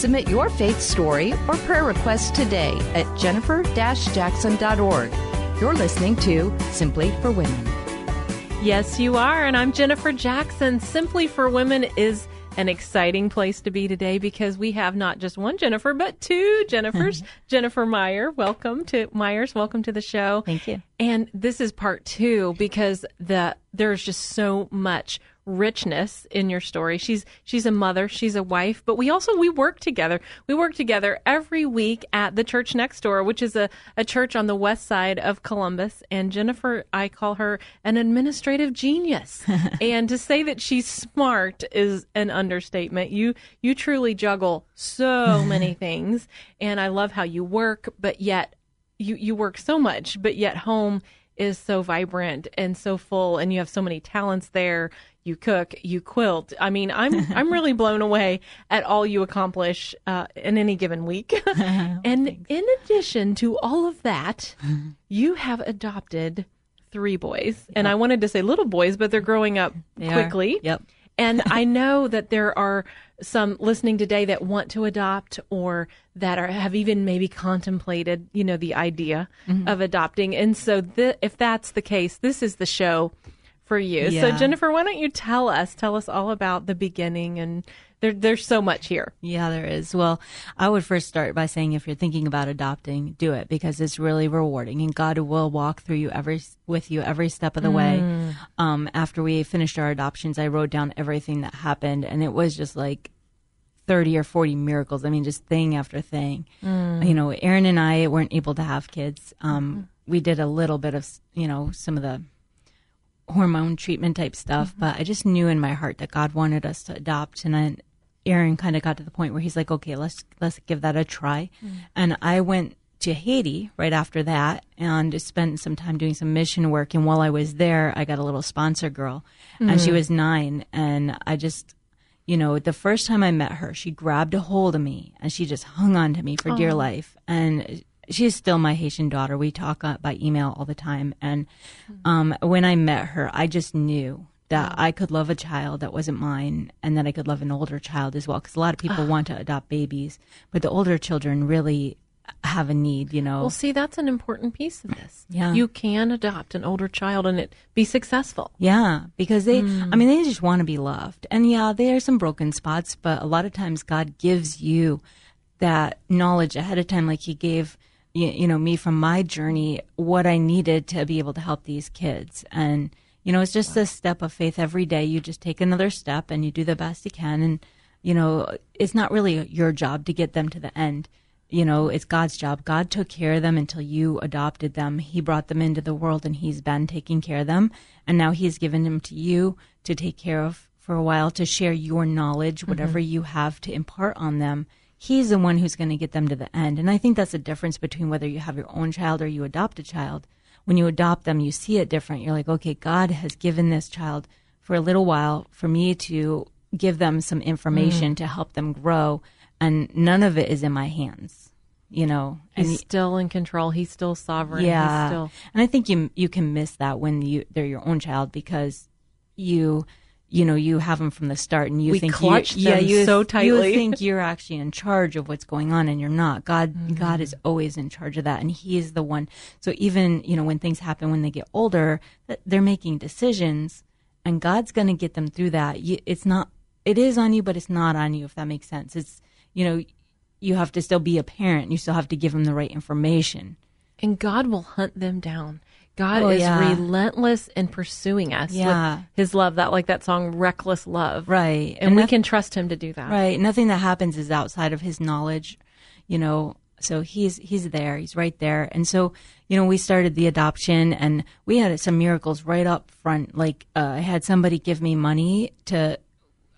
Submit your faith story or prayer request today at jennifer-jackson.org. You're listening to Simply for Women. Yes, you are. And I'm Jennifer Jackson. Simply for Women is an exciting place to be today because we have not just one Jennifer, but two Jennifers. Jennifer Meyer, welcome to Myers, welcome to the show. Thank you. And this is part two because the there's just so much richness in your story. She's she's a mother, she's a wife, but we also we work together. We work together every week at the church next door, which is a, a church on the west side of Columbus. And Jennifer, I call her an administrative genius. and to say that she's smart is an understatement. You you truly juggle so many things. And I love how you work, but yet you, you work so much, but yet home is so vibrant and so full and you have so many talents there you cook, you quilt. I mean, I'm I'm really blown away at all you accomplish uh, in any given week. and in addition to all of that, you have adopted three boys, and I wanted to say little boys, but they're growing up They are. quickly. Yep. And I know that there are some listening today that want to adopt or that are have even maybe contemplated, you know, the idea Mm-hmm. of adopting. And so th- if that's the case, this is the show for you. So Jennifer, why don't you tell us, tell us all about the beginning and there, there's so much here. Yeah, there is. Well, I would first start by saying if you're thinking about adopting, do it because it's really rewarding and God will walk through you every with you every step of the way. Um, after we finished our adoptions, I wrote down everything that happened and it was just like 30 or 40 miracles. I mean, just thing after thing. You know, Aaron and I weren't able to have kids. Um, we did a little bit of, you know, some of the hormone treatment type stuff, mm-hmm. but I just knew in my heart that God wanted us to adopt. And then Aaron kind of got to the point where he's like, okay, let's, let's give that a try. Mm. And I went to Haiti right after that and spent some time doing some mission work. And while I was there, I got a little sponsor girl and she mm. was nine. And I just, you know, the first time I met her, she grabbed a hold of me and she just hung on to me for dear life. And she is still my Haitian daughter. We talk uh, by email all the time. And um, when I met her, I just knew that I could love a child that wasn't mine and that I could love an older child as well. Because a lot of people want to adopt babies, but the older children really have a need, you know. Well, see, that's an important piece of this. Yeah. You can adopt an older child and it be successful. Yeah, because they, I mean, they just want to be loved. And yeah, there are some broken spots, but a lot of times God gives you that knowledge ahead of time, like He gave, you, you know, me from my journey, what I needed to be able to help these kids. And, you know, it's just a step of faith every day. You just take another step and you do the best you can. And, you know, it's not really your job to get them to the end you know, it's God's job. God took care of them until you adopted them. He brought them into the world and He's been taking care of them. And now He's given them to you to take care of for a while, to share your knowledge, mm-hmm. whatever you have to impart on them. He's the one who's going to get them to the end. And I think that's the difference between whether you have your own child or you adopt a child. When you adopt them, you see it different. You're like, okay, God has given this child for a little while for me to give them some information mm. to help them grow and none of it is in my hands, you know. He's And still in control. He's still sovereign. yeah, He's still and I think you you can miss that when you they're your own child because you you know you have them from the start and you We think clutch you, yeah you so tightly. you think you're actually in charge of what's going on and you're not. God Mm-hmm. God is always in charge of that and He is the one. So even you know when things happen when they get older, they're making decisions and God's going to get them through that. You, it's not it is on you, but it's not on you if that makes sense. It's you know you have to still be a parent. You still have to give them the right information. and God will hunt them down. God Oh, is yeah. relentless in pursuing us Yeah. with his love. That like that song "Reckless Love," Right. And, we noth- can trust him to do that. Right. Nothing that happens is outside of his knowledge, you know. So he's he's there. He's right there. And so, you know, we started the adoption and we had some miracles right up front. Like uh, I had somebody give me money to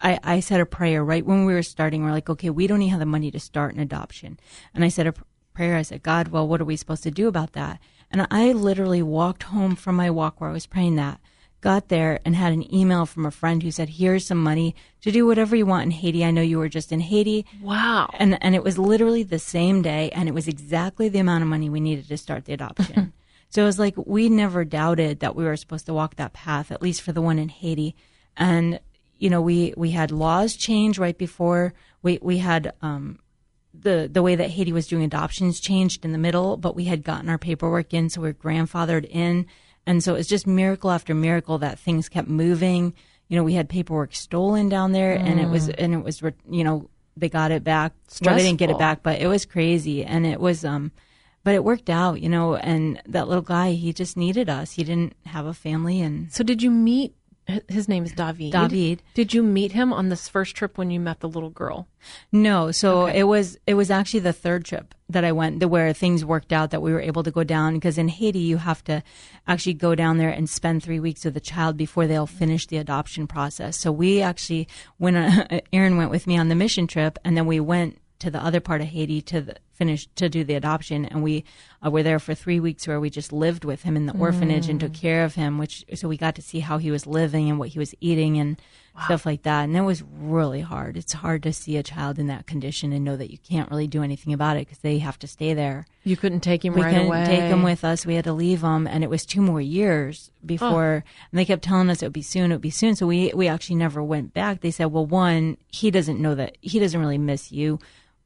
I, I said a prayer right when we were starting. We're like, okay, we don't even have the money to start an adoption. And I said a prayer. I said, God, well, what are we supposed to do about that? And I literally walked home from my walk where I was praying that, got there and had an email from a friend who said, here's some money to do whatever you want in Haiti. I know you were just in Haiti. Wow. And, and it was literally the same day and it was exactly the amount of money we needed to start the adoption. so it was like, we never doubted that we were supposed to walk that path, at least for the one in Haiti. And, you know, we, we had laws change right before we, we had, um, the the way that Haiti was doing adoptions changed in the middle, but we had gotten our paperwork in, so we are grandfathered in, and so it's just miracle after miracle that things kept moving. You know, we had paperwork stolen down there, mm. and it was and it was you know they got it back. Stressful. Well, they didn't get it back, but it was crazy, and it was um, but it worked out, you know. And that little guy, he just needed us. He didn't have a family, and so did you meet his name is David. David. Did you meet him on this first trip when you met the little girl? No. So okay. it was it was actually the third trip that I went where things worked out that we were able to go down because in Haiti you have to actually go down there and spend 3 weeks with the child before they'll finish the adoption process. So we actually when uh, Aaron went with me on the mission trip and then we went to the other part of Haiti to the, finish to do the adoption, and we uh, were there for three weeks where we just lived with him in the orphanage and took mm. care of him. Which so we got to see how he was living and what he was eating and wow. stuff like that. And it was really hard. It's hard to see a child in that condition and know that you can't really do anything about it because they have to stay there. You couldn't take him we right couldn't away. Take him with us. We had to leave him, and it was two more years before. Oh. And they kept telling us it would be soon. It would be soon. So we we actually never went back. They said, well, one, he doesn't know that he doesn't really miss you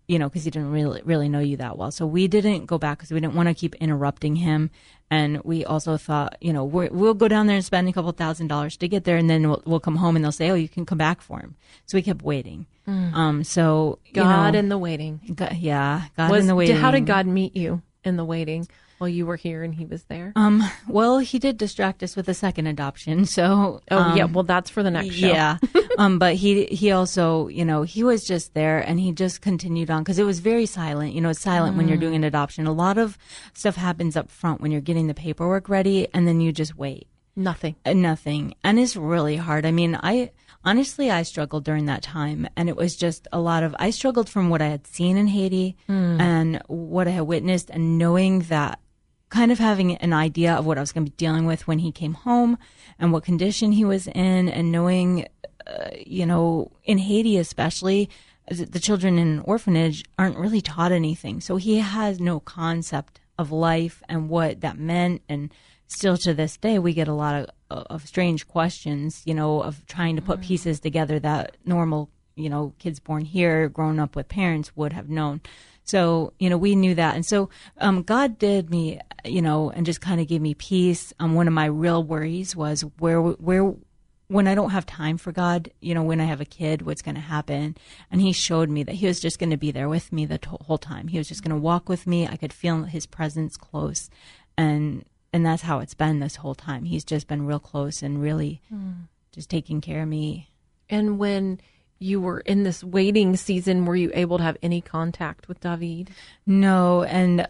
you know, because he didn't really really know you that well. So we didn't go back because we didn't want to keep interrupting him. And we also thought, you know, we will go down there and spend a couple thousand dollars to get there, and then we'll, we'll, come home and they'll say, oh, you can come back for him. So we kept waiting. Mm. Um, so God know, in the waiting. God, yeah, God Was, in the waiting. How did God meet you in the waiting? while you were here and he was there? Um, well, he did distract us with a second adoption. So, oh um, yeah, well that's for the next show. Yeah. um, but he he also, you know, he was just there and he just continued on because it was very silent. You know, it's silent mm. when you're mm. doing an adoption. A lot of stuff happens up front when you're getting the paperwork ready, and then you just wait. Nothing. Uh, nothing, and it's really hard. I mean, I honestly, I struggled during that time. And it was just a lot of, I struggled from what I had seen in Haiti mm. and what I had witnessed and knowing that kind of having an idea of what I was going to be dealing with when he came home and what condition he was in, and knowing, uh, you know, in Haiti especially, the children in an orphanage aren't really taught anything. So he has no concept of life and what that meant. And still to this day, we get a lot of, of strange questions, you know, of trying to put mm. pieces together that normal, you know, kids born here, grown up with parents would have known. So, you know, we knew that. And so, um, God did me, you know, and just kind of gave me peace. Um, one of my real worries was where, where, when I don't have time for God, you know, when I have a kid, what's going to happen? And he showed me that he was just going to be there with me the whole time. He was just going to walk with me. I could feel his presence close. And, and that's how it's been this whole time. He's just been real close and really mm. just taking care of me. And when, you were in this waiting season, were you able to have any contact with David? No, and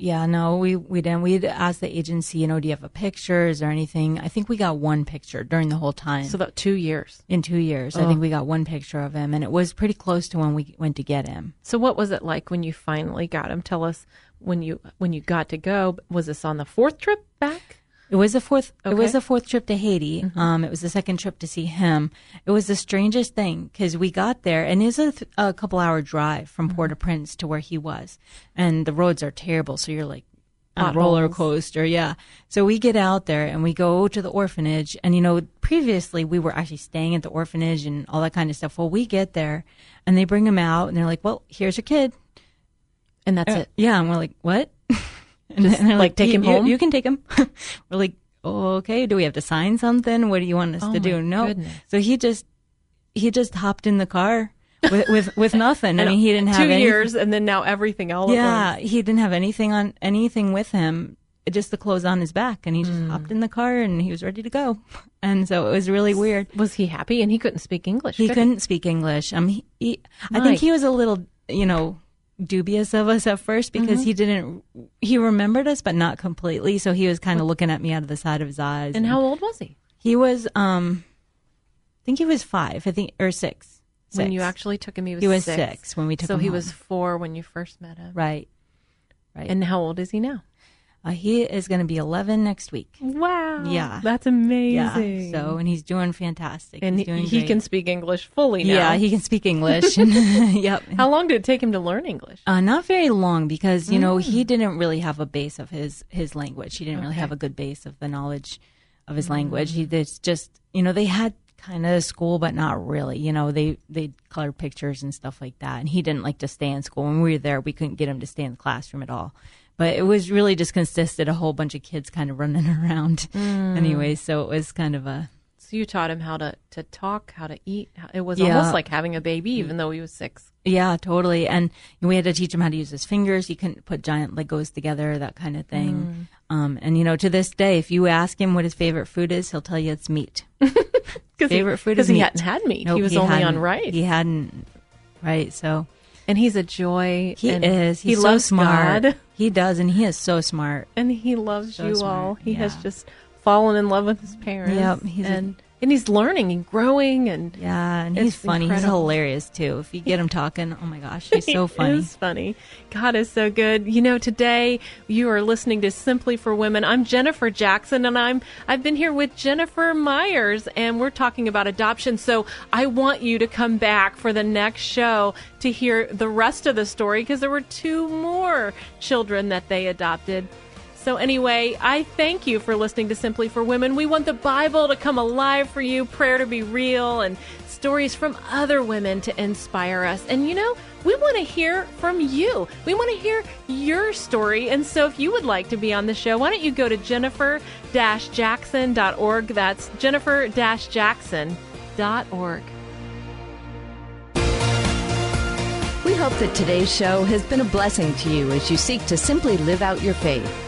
yeah, no, we we didn't. We'd asked the agency, you know, do you have a pictures or anything? I think we got one picture during the whole time. So about two years. In two years, oh. I think we got one picture of him, and it was pretty close to when we went to get him. So what was it like when you finally got him? Tell us when you when you got to go. Was this on the fourth trip back? It was a fourth. Okay. It was a fourth trip to Haiti. Mm-hmm. Um, it was the second trip to see him. It was the strangest thing because we got there, and it was a, th- a couple hour drive from mm-hmm. Port-au-Prince to where he was, and the roads are terrible. So you're like on a roller coaster, yeah. So we get out there and we go to the orphanage, and you know, previously we were actually staying at the orphanage and all that kind of stuff. Well, we get there, and they bring him out, and they're like, "Well, here's your kid," and that's uh, it. Yeah, and we're like, "What?" And, Just, like, like, take him home. You, you can take him. We're like, oh, okay. Do we have to sign something? What do you want us oh to do? No. Goodness. So he just he just hopped in the car with with, with nothing. I mean, he didn't have two any, years, and then now everything all yeah. He didn't have anything on anything with him. Just the clothes on his back, and he just mm. hopped in the car and he was ready to go. And so it was really weird. Was he happy? And he couldn't speak English. He couldn't he? speak English. Um, he, he I think he was a little, you know, dubious of us at first because mm-hmm. he didn't he remembered us but not completely so he was kind of looking at me out of the side of his eyes and, and how old was he he was um i think he was five. I think or six. When you actually took him, he was He was six. six when we took him so he home. was four when you first met him. right, right. And how old is he now? Uh, he is going to be eleven next week. Wow. Yeah. That's Yeah. amazing. So and he's doing fantastic. and he's he, doing he can speak English fully now. Yeah, he can speak English. yep. How long did it take him to learn English? Uh, not very long because you know Mm. he didn't really have a base of his his language. He didn't really have a good base of the knowledge of his Mm. language. He it's just you know they had kind of school, but not really. You know they they color pictures and stuff like that, and he didn't like to stay in school. When we were there, we couldn't get him to stay in the classroom at all. But it was really just consisted a whole bunch of kids kind of running around Mm. anyway. So it was kind of a So you taught him how to, to talk, how to eat. It was Yeah. almost like having a baby, even though he was six. Yeah, totally. And we had to teach him how to use his fingers. He couldn't put giant Legos together, that kind of thing. Mm. Um, and you know, to this day, if you ask him what his favorite food is, he'll tell you it's meat. Cause Favorite he, food Because he meat. hadn't had meat. Nope, he was only on rice. He hadn't, right? So and he's a joy. he and is. He's he so loves smart. God, He does, and he is so smart. and he loves So you smart, all. He has just fallen in love with his parents. Yep, he's a- and he's learning and growing and Yeah, and he's funny. He's hilarious too. If you get him talking, oh my gosh, he's so funny. he's funny. God is so good. You know, today you are listening to Simply for Women. I'm Jennifer Jackson, and I'm I've been here with Jennifer Myers, and we're talking about adoption. So I want you to come back for the next show to hear the rest of the story because there were two more children that they adopted. So, anyway, I thank you for listening to Simply for Women. We want the Bible to come alive for you, prayer to be real, and stories from other women to inspire us. And you know, we want to hear from you. We want to hear your story. And so, if you would like to be on the show, why don't you go to jennifer jackson.org? That's jennifer jackson.org. We hope that today's show has been a blessing to you as you seek to simply live out your faith.